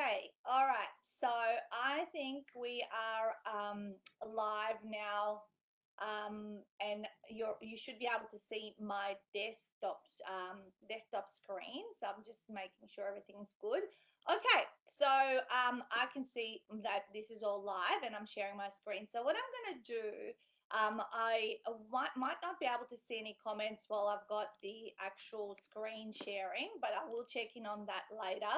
Okay, all right. So I think we are um, live now, um, and you're you should be able to see my desktop um, desktop screen. So I'm just making sure everything's good. Okay, so um, I can see that this is all live, and I'm sharing my screen. So what I'm going to do um, I might, might not be able to see any comments while I've got the actual screen sharing, but I will check in on that later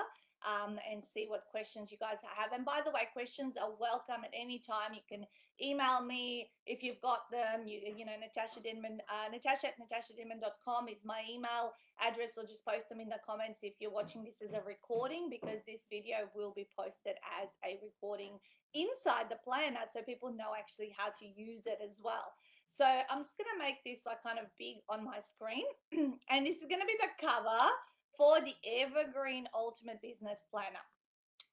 um, and see what questions you guys have. And by the way, questions are welcome at any time. You can email me if you've got them. You, you know, Natasa Denman, uh, Natasha at natasadenman.com is my email address, or just post them in the comments if you're watching this as a recording because this video will be posted as a recording inside the planner so people know actually how to use it as well. So I'm just going to make this like kind of big on my screen. and this is going to be the cover for the Evergreen Ultimate Business Planner.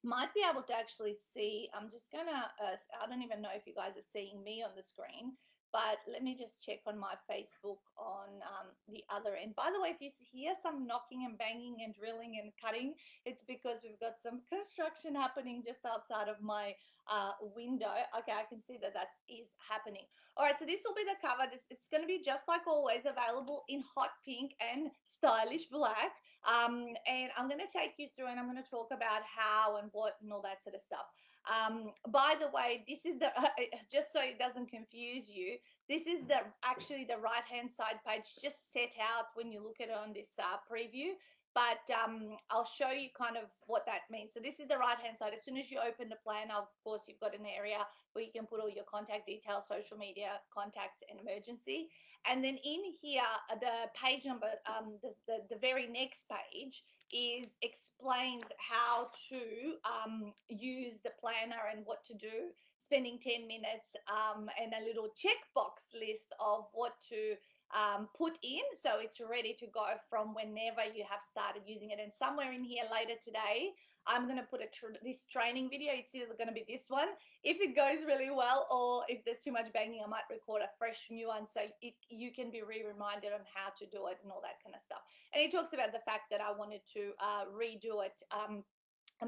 Might be able to actually see, I'm just to, uh, I don't even know if you guys are seeing me on the screen, but let me just check on my Facebook on um, the other end. By the way, if you hear some knocking and banging and drilling and cutting, it's because we've got some construction happening just outside of my uh, window. Okay, I can see that that is happening. All right, so this will be the cover. This It's going to be just like always available in hot pink and stylish black. Um, and I'm going to take you through and I'm going to talk about how and what and all that sort of stuff. Um, by the way, this is the, uh, just so it doesn't confuse you, this is the actually the right hand side page just set out when you look at it on this uh, preview. But um, I'll show you kind of what that means. So this is the right hand side. As soon as you open the plan, of course, you've got an area where you can put all your contact details, social media, contacts, and emergency. And then in here, the page number, um, the, the, the very next page is explains how to um, use the planner and what to do, spending 10 minutes um, and a little checkbox list of what to um, put in so it's ready to go from whenever you have started using it. And somewhere in here later today, I'm going to put a tr this training video. It's either going to be this one if it goes really well, or if there's too much banging, I might record a fresh new one so it, you can be re-reminded on how to do it and all that kind of stuff. And he talks about the fact that I wanted to uh, redo it um,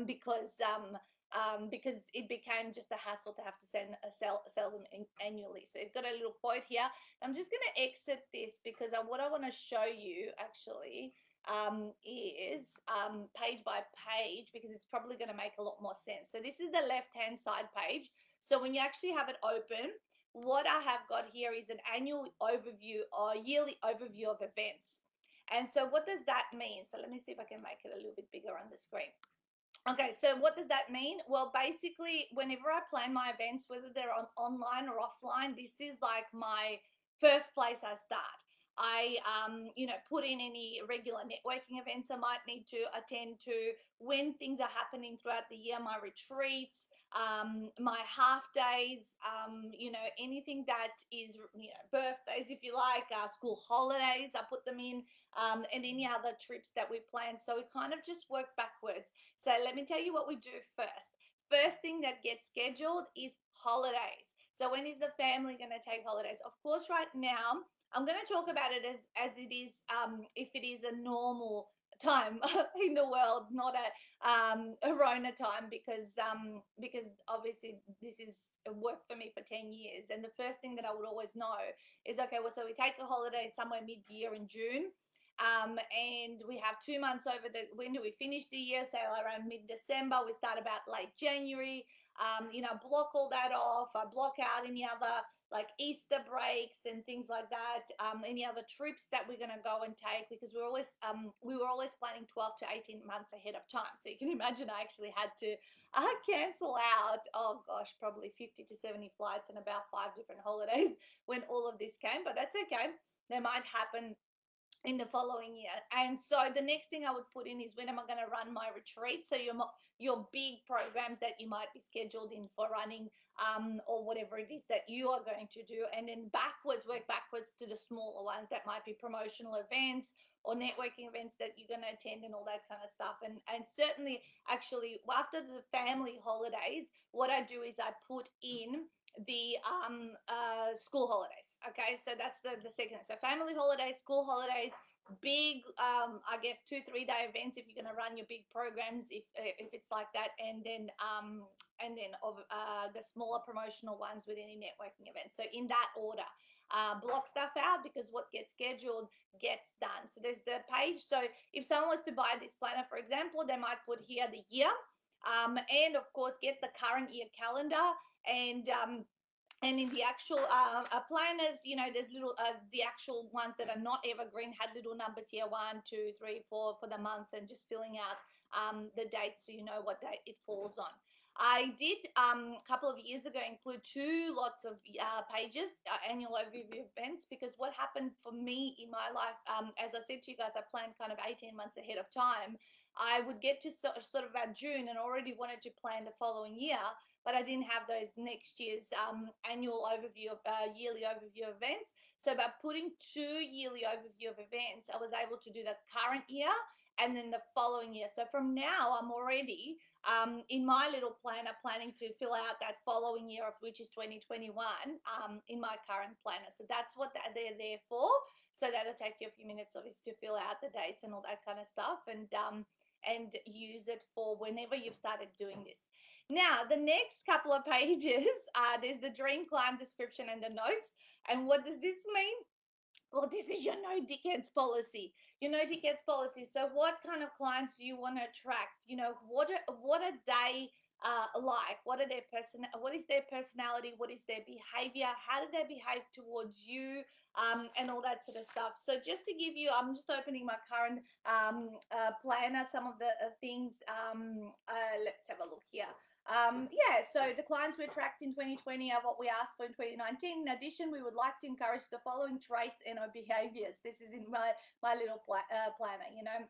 because um, um, because it became just a hassle to have to send uh, sell sell them in, annually. So I've got a little quote here. I'm just going to exit this because I, what I want to show you actually um, is um, page by page because it's probably going to make a lot more sense. So this is the left hand side page. So when you actually have it open, what I have got here is an annual overview or yearly overview of events. And so what does that mean? So let me see if I can make it a little bit bigger on the screen. Okay, so what does that mean? Well, basically, whenever I plan my events, whether they're on online or offline, this is like my first place I start. I, um, you know, put in any regular networking events I might need to attend to, when things are happening throughout the year, my retreats, um, my half days, um, you know, anything that is, you know, birthdays, if you like, uh, school holidays, I put them in, um, and any other trips that we plan. So we kind of just work backwards. So let me tell you what we do first. First thing that gets scheduled is holidays. So when is the family going to take holidays? Of course, right now, I'm going to talk about it as, as it is, um, if it is a normal time in the world, not a um, Rona time, because um, because obviously this is worked for me for 10 years. And the first thing that I would always know is, okay, well, so we take a holiday somewhere mid-year in June. Um, and we have two months over the when do we finish the year? So around mid-December, we start about late January um, you know, block all that off. I block out any other like Easter breaks and things like that. Um, any other trips that we're going to go and take because we're always um, we were always planning 12 to 18 months ahead of time. So you can imagine I actually had to uh, cancel out. Oh gosh, probably 50 to 70 flights and about five different holidays when all of this came. But that's okay. They might happen in the following year. And so the next thing I would put in is when am I going to run my retreat? So your your big programs that you might be scheduled in for running um, or whatever it is that you are going to do. And then backwards, work backwards to the smaller ones that might be promotional events or networking events that you're going to attend and all that kind of stuff. And, and certainly actually after the family holidays, what I do is I put in the um, uh, school holidays. Okay, so that's the, the second. So family holidays, school holidays, big, um, I guess two three day events if you're going to run your big programs if if it's like that, and then um, and then of uh, the smaller promotional ones with any networking events. So in that order. Uh, block stuff out because what gets scheduled gets done. So there's the page. So if someone was to buy this planner, for example, they might put here the year um, and of course get the current year calendar and um, and in the actual uh, uh, planners, you know, there's little uh, the actual ones that are not evergreen had little numbers here one, two, three, four for the month, and just filling out um, the date so you know what date it falls on. I did um, a couple of years ago include two lots of uh, pages, uh, annual overview events, because what happened for me in my life, um, as I said to you guys, I planned kind of 18 months ahead of time. I would get to sort of about June and already wanted to plan the following year, but I didn't have those next year's um, annual overview of uh, yearly overview events. So by putting two yearly overview of events, I was able to do the current year and then the following year. So from now, I'm already um, in my little planner planning to fill out that following year of which is 2021 um, in my current planner. So that's what they're there for. So that'll take you a few minutes, obviously, to fill out the dates and all that kind of stuff. And um, and use it for whenever you've started doing this. Now, the next couple of pages, uh, there's the dream client description and the notes. And what does this mean? Well, this is your no dickheads policy. Your no dickheads policy. So, what kind of clients do you want to attract? You know, what are, what are they uh, like? What are their person? What is their personality? What is their behavior? How do they behave towards you? Um, and all that sort of stuff. So just to give you, I'm just opening my current um, uh, planner. Some of the uh, things. Um, uh, let's have a look here. Um, yeah, so the clients we attract in 2020 are what we asked for in 2019. In addition, we would like to encourage the following traits and our behaviors. This is in my my little pla- uh, planner. You know,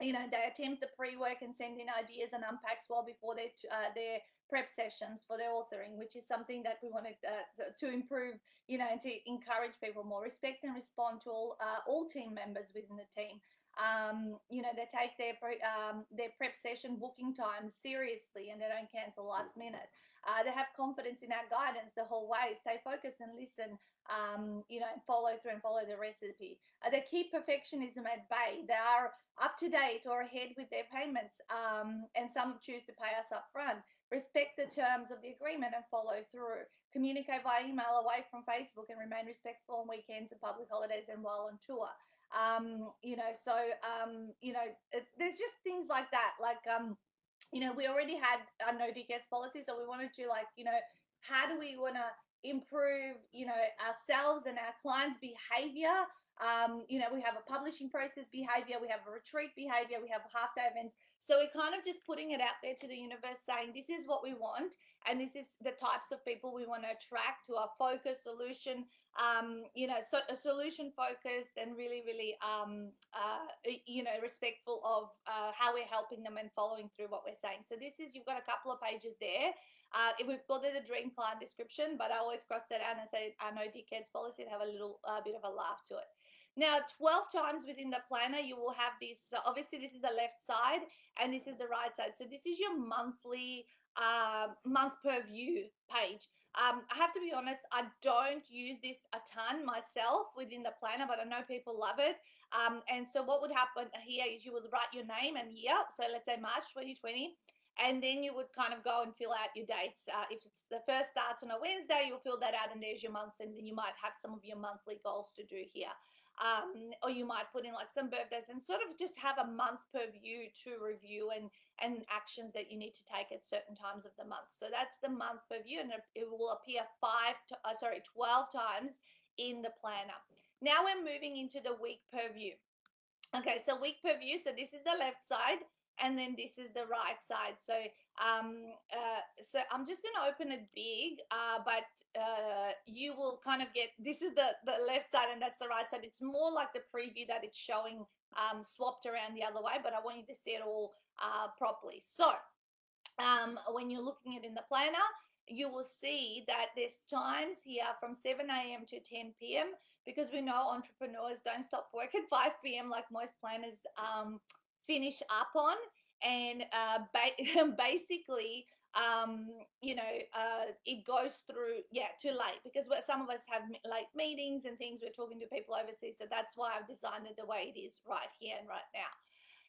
you know they attempt the pre-work and send in ideas and unpacks well before their uh, their prep sessions for their authoring which is something that we wanted uh, to improve you know and to encourage people more. Respect and respond to all uh, all team members within the team um, you know they take their um, their prep session booking time seriously and they don't cancel last minute uh, they have confidence in our guidance the whole way stay focused and listen um, you know, follow through and follow the recipe. Uh, they keep perfectionism at bay. They are up to date or ahead with their payments, um, and some choose to pay us up front. Respect the terms of the agreement and follow through. Communicate via email away from Facebook and remain respectful on weekends and public holidays and while on tour. Um, you know, so um, you know, it, there's just things like that. Like, um, you know, we already had a no dickheads policy, so we wanted to like, you know, how do we want to improve, you know, ourselves and our clients' behavior. Um, you know, we have a publishing process behavior, we have a retreat behavior, we have half day events. So we're kind of just putting it out there to the universe saying this is what we want and this is the types of people we want to attract to our focus solution, um, you know, so a solution focused and really, really, um, uh, you know, respectful of uh, how we're helping them and following through what we're saying. So this is, you've got a couple of pages there uh, we've called it a dream client description, but I always cross that out and say I know dickheads policy and have a little uh, bit of a laugh to it. Now, 12 times within the planner, you will have this. So obviously, this is the left side and this is the right side. So this is your monthly uh, month per view page. Um, I have to be honest, I don't use this a ton myself within the planner, but I know people love it. Um, and so what would happen here is you would write your name and year. So let's say March 2020 and then you would kind of go and fill out your dates. Uh, if it's the first starts on a Wednesday, you'll fill that out, and there's your month, and then you might have some of your monthly goals to do here. Um, or you might put in like some birthdays and sort of just have a month per view to review and and actions that you need to take at certain times of the month. So that's the month per view, and it, will appear five to uh, sorry twelve times in the planner. Now we're moving into the week per view. Okay, so week per view. So this is the left side and then this is the right side. So um, uh, so I'm just going to open it big, uh, but uh, you will kind of get, this is the, the left side and that's the right side. It's more like the preview that it's showing um, swapped around the other way, but I want you to see it all uh, properly. So um, when you're looking at in the planner, you will see that there's times here from 7 a.m. to 10 p.m. because we know entrepreneurs don't stop work at 5 p.m. like most planners um, finish up on. and uh, ba- basically um you know uh it goes through yeah too late because some of us have late meetings and things we're talking to people overseas so that's why i've designed it the way it is right here and right now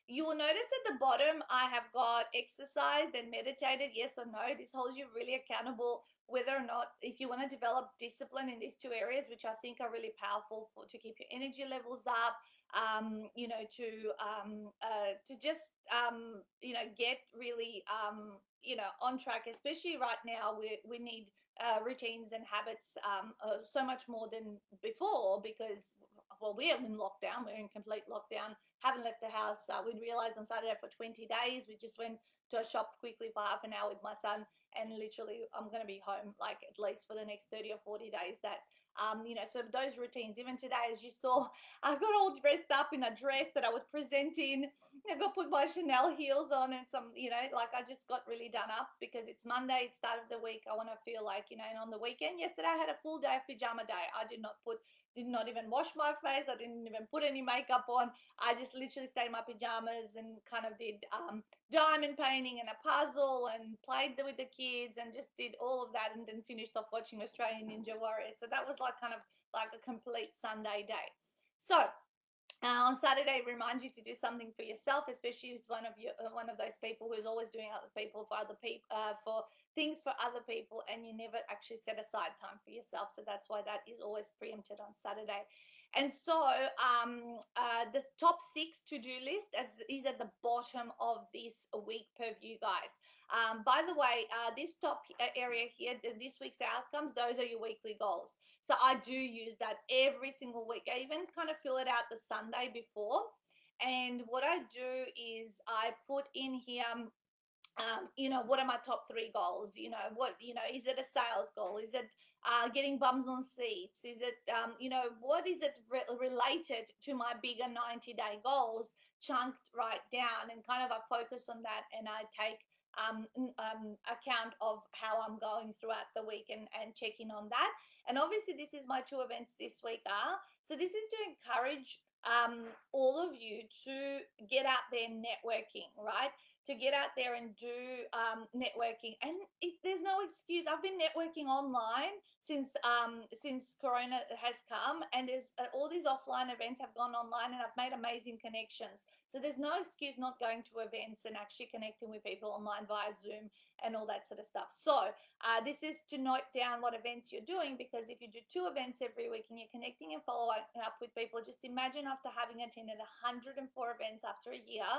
you will notice at the bottom I have got exercised and meditated, yes or no. This holds you really accountable whether or not if you want to develop discipline in these two areas, which I think are really powerful for to keep your energy levels up, um, you know, to um, uh, to just um, you know get really um, you know on track, especially right now we we need uh, routines and habits um, uh, so much more than before because well we're in lockdown, we're in complete lockdown haven't left the house. Uh, we realized on Saturday for 20 days. We just went to a shop quickly for half an hour with my son, and literally, I'm going to be home like at least for the next 30 or 40 days. That um, you know, so those routines, even today, as you saw, I got all dressed up in a dress that I would present in. I got put my Chanel heels on and some, you know, like I just got really done up because it's Monday, it's start of the week. I want to feel like, you know, and on the weekend, yesterday I had a full day of pajama day. I did not put did not even wash my face. I didn't even put any makeup on. I just literally stayed in my pajamas and kind of did um, diamond painting and a puzzle and played with the kids and just did all of that and then finished off watching Australian Ninja Warriors. So that was like kind of like a complete Sunday day. So uh, on Saturday, remind you to do something for yourself, especially as one of you, uh, one of those people who's always doing other people for other people, uh, for things for other people, and you never actually set aside time for yourself. So that's why that is always preempted on Saturday. And so um, uh, the top six to do list is, at the bottom of this week per view, guys. Um, by the way, uh, this top uh, area here, this week's outcomes, those are your weekly goals. So I do use that every single week. I even kind of fill it out the Sunday before. And what I do is I put in here, um, you know, what are my top three goals? You know, what, you know, is it a sales goal? Is it uh, getting bums on seats? Is it, um, you know, what is it re- related to my bigger 90 day goals chunked right down and kind of I focus on that and I take um, um, account of how I'm going throughout the week and, and checking on that. And obviously, this is my two events this week are. So this is to encourage um, all of you to get out there networking, right? To get out there and do um, networking, and it, there's no excuse. I've been networking online since um, since Corona has come, and there's uh, all these offline events have gone online, and I've made amazing connections. So there's no excuse not going to events and actually connecting with people online via Zoom and all that sort of stuff. So uh, this is to note down what events you're doing because if you do two events every week and you're connecting and following up with people, just imagine after having attended 104 events after a year,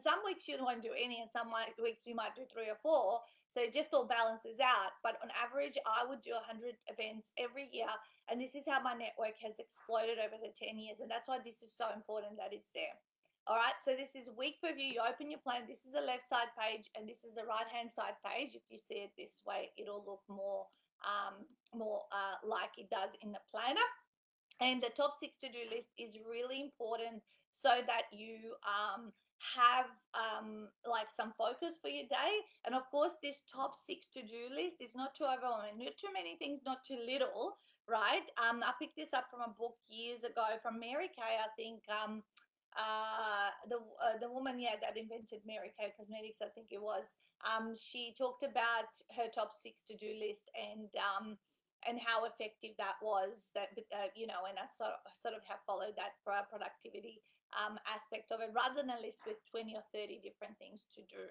some weeks you won't do any, and some weeks you might do three or four. So it just all balances out. But on average, I would do 100 events every year. And this is how my network has exploded over the 10 years. And that's why this is so important that it's there. All right, so this is week preview. You open your plan. This is the left side page, and this is the right hand side page. If you see it this way, it'll look more um, more uh, like it does in the planner. And the top six to do list is really important so that you um, have um, like some focus for your day. And of course, this top six to do list is not too overwhelming, not too many things, not too little, right? Um, I picked this up from a book years ago from Mary Kay, I think. Um, uh, the uh, the woman yeah that invented Mary Kay Cosmetics, I think it was. Um, she talked about her top six to do list and um, and how effective that was. That uh, you know, and I sort of, sort of have followed that for our productivity um, aspect of it, rather than a list with twenty or thirty different things to do.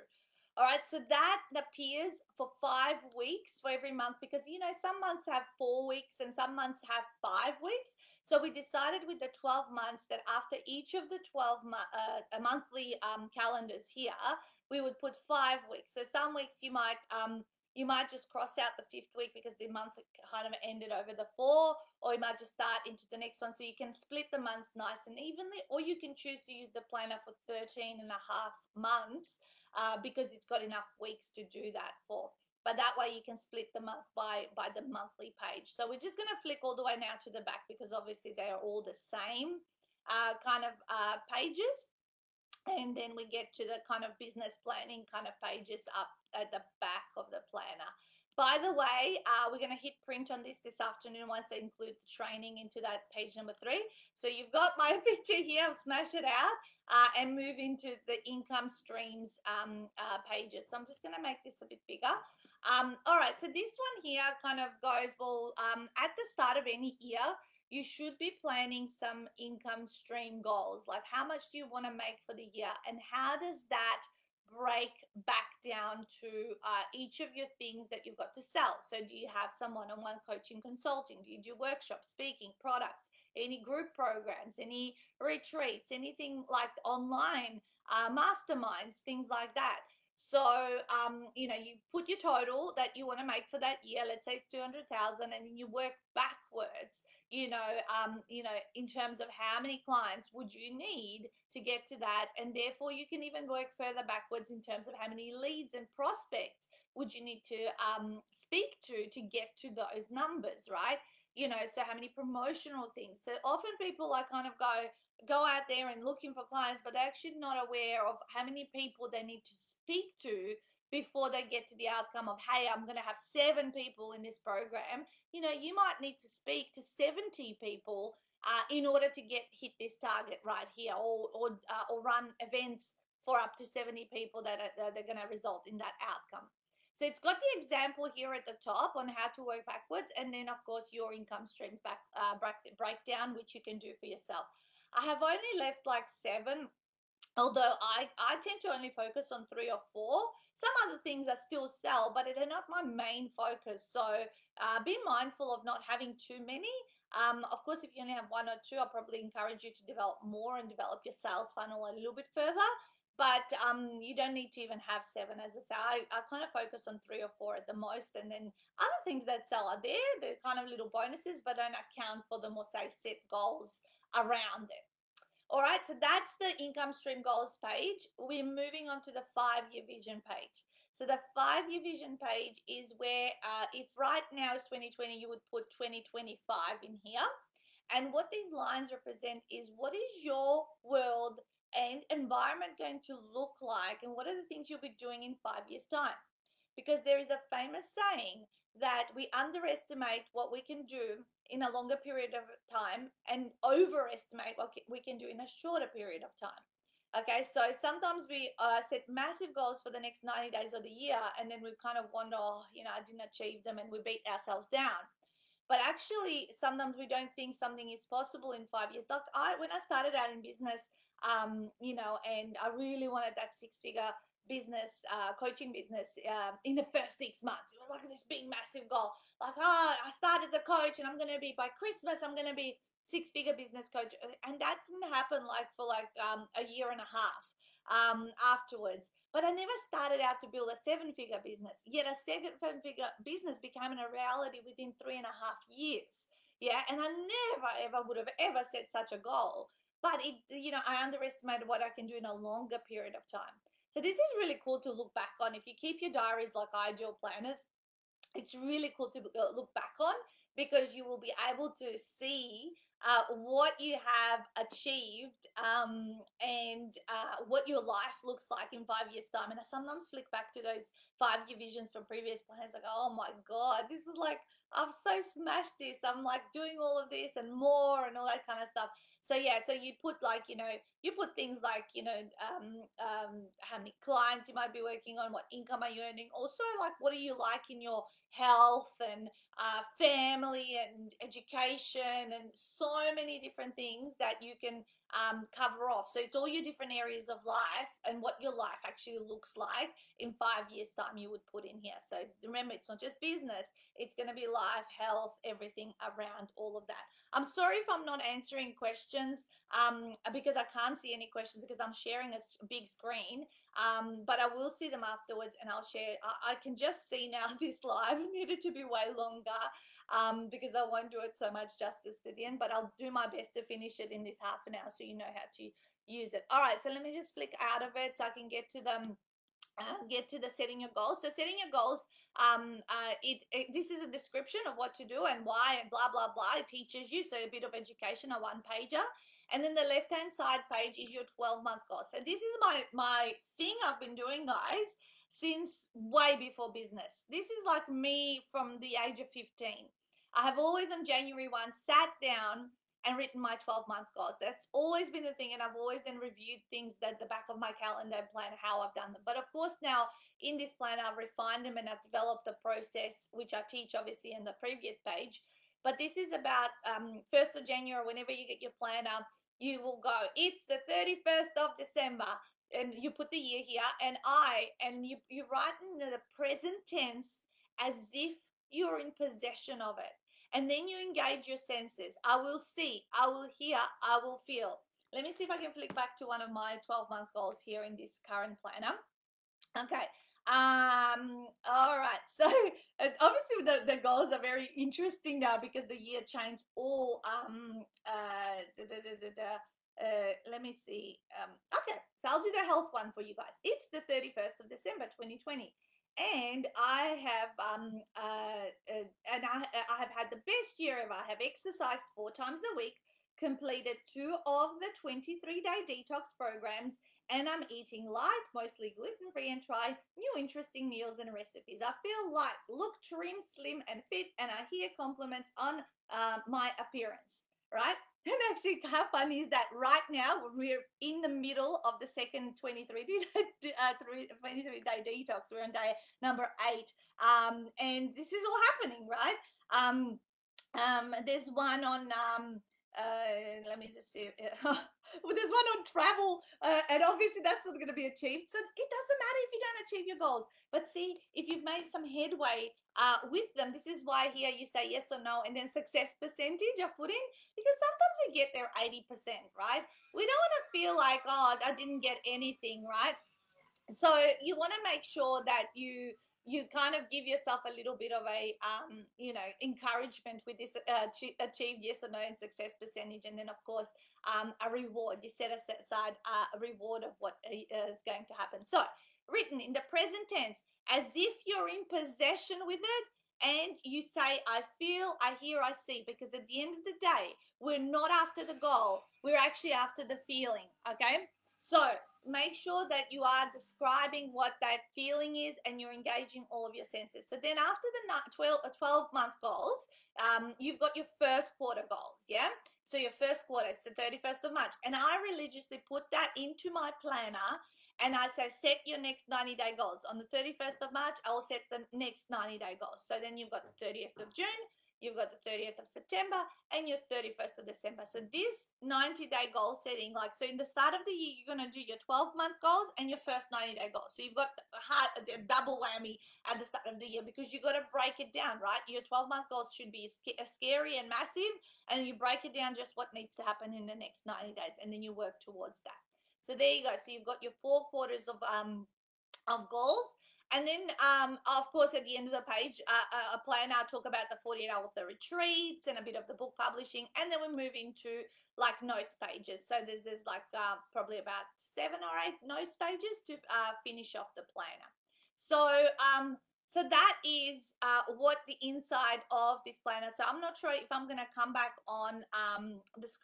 All right, so that appears for five weeks for every month because you know some months have four weeks and some months have five weeks. So we decided with the 12 months that after each of the 12 uh, monthly um, calendars here, we would put five weeks. So some weeks you might um, you might just cross out the fifth week because the month kind of ended over the four, or you might just start into the next one. So you can split the months nice and evenly, or you can choose to use the planner for 13 and a half months uh, because it's got enough weeks to do that for. But that way you can split the month by, by the monthly page. So we're just going to flick all the way now to the back because obviously they are all the same uh, kind of uh, pages. And then we get to the kind of business planning kind of pages up at the back of the planner. By the way, uh, we're going to hit print on this this afternoon once I include the training into that page number three. So you've got my picture here, smash it out uh, and move into the income streams um, uh, pages. So I'm just going to make this a bit bigger. Um, all right, so this one here kind of goes, well, um, at the start of any year, you should be planning some income stream goals. Like how much do you want to make for the year and how does that break back down to uh, each of your things that you've got to sell. So, do you have some one on one coaching consulting? Do you do workshops, speaking, products, any group programs, any retreats, anything like online, uh, masterminds, things like that? So, um, you know, you put your total that you want to make for that year. Let's say it's 200,000 and you work backwards, you know, um, you know, in terms of how many clients would you need to get to that? And therefore you can even work further backwards in terms of how many leads and prospects would you need to um, speak to to get to those numbers, right? You know, so how many promotional things. So often people like kind of go, go out there and looking for clients, but they're actually not aware of how many people they need to speak to before they get to the outcome of, hey, I'm going to have seven people in this program. You know, you might need to speak to 70 people uh, in order to get hit this target right here, or or uh, or run events for up to 70 people that are, that are going to result in that outcome. So it's got the example here at the top on how to work backwards, and then of course your income streams back uh, breakdown, which you can do for yourself. I have only left like seven although I, I tend to only focus on three or four. Some other things I still sell but they're not my main focus. So uh, be mindful of not having too many. Um, of course if you only have one or two I'll probably encourage you to develop more and develop your sales funnel a little bit further. But um, you don't need to even have seven. As I say I, I kind of focus on three or four at the most and then other things that sell are there. They're kind of little bonuses but don't account for them or say set goals around it all right, so that's the income stream goals page. We're moving on to the five year vision page. So the five year vision page is where, uh, if right now is 2020, you would put 2025 in here. And what these lines represent is what is your world and environment going to look like, and what are the things you'll be doing in five years' time? Because there is a famous saying that we underestimate what we can do in a longer period of time and overestimate what we can do in a shorter period of time. Okay, so sometimes we uh, set massive goals for the next 90 days of the year, and then we kind of wonder, oh, you know, I didn't achieve them, and we beat ourselves down. But actually, sometimes we don't think something is possible in five years. Like I, when I started out in business, um, you know, and I really wanted that six-figure business, uh, coaching business um, in the first six months. It was like this big, massive goal. Like, oh, I started as a coach and I'm going to be by Christmas, I'm going to be six figure business coach. And that didn't happen like for like um, a year and a half um, afterwards. But I never started out to build a seven figure business. Yet a seven figure business became a reality within three and a half years. Yeah. And I never, ever would have ever set such a goal. But it, you know, I underestimated what I can do in a longer period of time. So this is really cool to look back on. If you keep your diaries like I do, planners, it's really cool to uh, look back on because you will be able to see uh, what you have achieved um, and uh, what your life looks like in five years' time. And I sometimes flick back to those five year visions from previous plans, like, oh my God, this is like, I've so smashed this. I'm like doing all of this and more and all that kind of stuff so yeah so you put like you know you put things like you know um, um, how many clients you might be working on what income are you earning also like what are you like in your health and uh, family and education and so many different things that you can um, cover off. So it's all your different areas of life and what your life actually looks like in five years time you would put in here. So remember it's not just business it's going to be life health everything around all of that. I'm sorry if i'm not answering questions um, because i can't see any questions because i'm sharing a big screen um, but i will see them afterwards and i'll share I, I can just see now this live needed to be way longer um, because I won't do it so much justice to the end, but I'll do my best to finish it in this half an hour so you know how to use it. All right, so let me just flick out of it so I can get to them. Uh, get to the setting your goals. So setting your goals, um, uh, it, it, this is a description of what to do and why and blah blah blah. It teaches you so a bit of education, a one pager, and then the left hand side page is your 12 month goal. So this is my my thing I've been doing, guys, since way before business. This is like me from the age of 15. I have always on January 1 sat down and written my 12 month goals. That's always been the thing. And I've always then reviewed things at the back of my calendar and plan how I've done them. But of course, now in this plan, I've refined them and I've developed a process, which I teach obviously in the previous page. But this is about um, 1st of January, whenever you get your planner, you will go, it's the 31st of December and you put the year here and I and you you write in the present tense as if you're in possession of it. And then you engage your senses. I will see, I will hear, I will feel. Let me see if I can flick back to one of my 12 month goals here in this current planner. Okay. Um, all right. So obviously the, the goals are very interesting now because the year changed all um uh da, da, da, uh, let me see. Um, okay, so I'll do the health one for you guys. It's the 31st of December 2020. And I have um uh, uh and I I have had the best year ever. I have exercised four times a week, completed two of the 23 day detox programs, and I'm eating light, mostly gluten free, and try new interesting meals and recipes. I feel light, look trim, slim, and fit, and I hear compliments on uh, my appearance. Right? And actually, how funny is that? Right now, we're in the middle of the second 23 day, uh, 23 day detox. We're on day number eight. Um, and this is all happening, right? Um, um, there's one on um, uh, let me just see. well, there's one on travel, uh, and obviously that's not going to be achieved. So it doesn't matter if you don't achieve your goals. But see, if you've made some headway uh, with them, this is why here you say yes or no, and then success percentage I put in because sometimes we get there 80%, right? We don't want to feel like, oh, I didn't get anything, right? So you want to make sure that you you kind of give yourself a little bit of a um, you know encouragement with this uh, achieve yes or no and success percentage and then of course um, a reward you set aside uh, a reward of what uh, going to happen so written in the present tense as if you're in possession with it and you say i feel i hear i see because at the end of the day we're not after the goal we're actually after the feeling okay so make sure that you are describing what that feeling is and you're engaging all of your senses. So then after the 12, uh, 12 month goals, um, you've got your first quarter goals, yeah? So your first quarter is the 31st of March. And I religiously put that into my planner and I say, set your next 90 day goals. On the 31st of March, I will set the next 90 day goals. So then you've got the 30th of June, you've got the 30th of September and your 31st of December. So this 90 day goal setting, like, so in the start of the year, you're going to do your 12 month goals and your first 90 day goals. So you've got a double whammy at the start of the year because you've got to break it down, right? Your 12 month goals should be scary and massive, and you break it down just what needs to happen in the next 90 days, and then you work towards that. So there you go. So you've got your four quarters of um of goals and then, um, of course, at the end of the page, uh, a plan I'll talk about the 48 author retreats and a bit of the book publishing. And then we move into like notes pages. So there's, there's like uh, probably about seven or eight notes pages to uh, finish off the planner. So, um, so that is uh, what the inside of this planner. So I'm not sure if I'm going to come back on um, the screen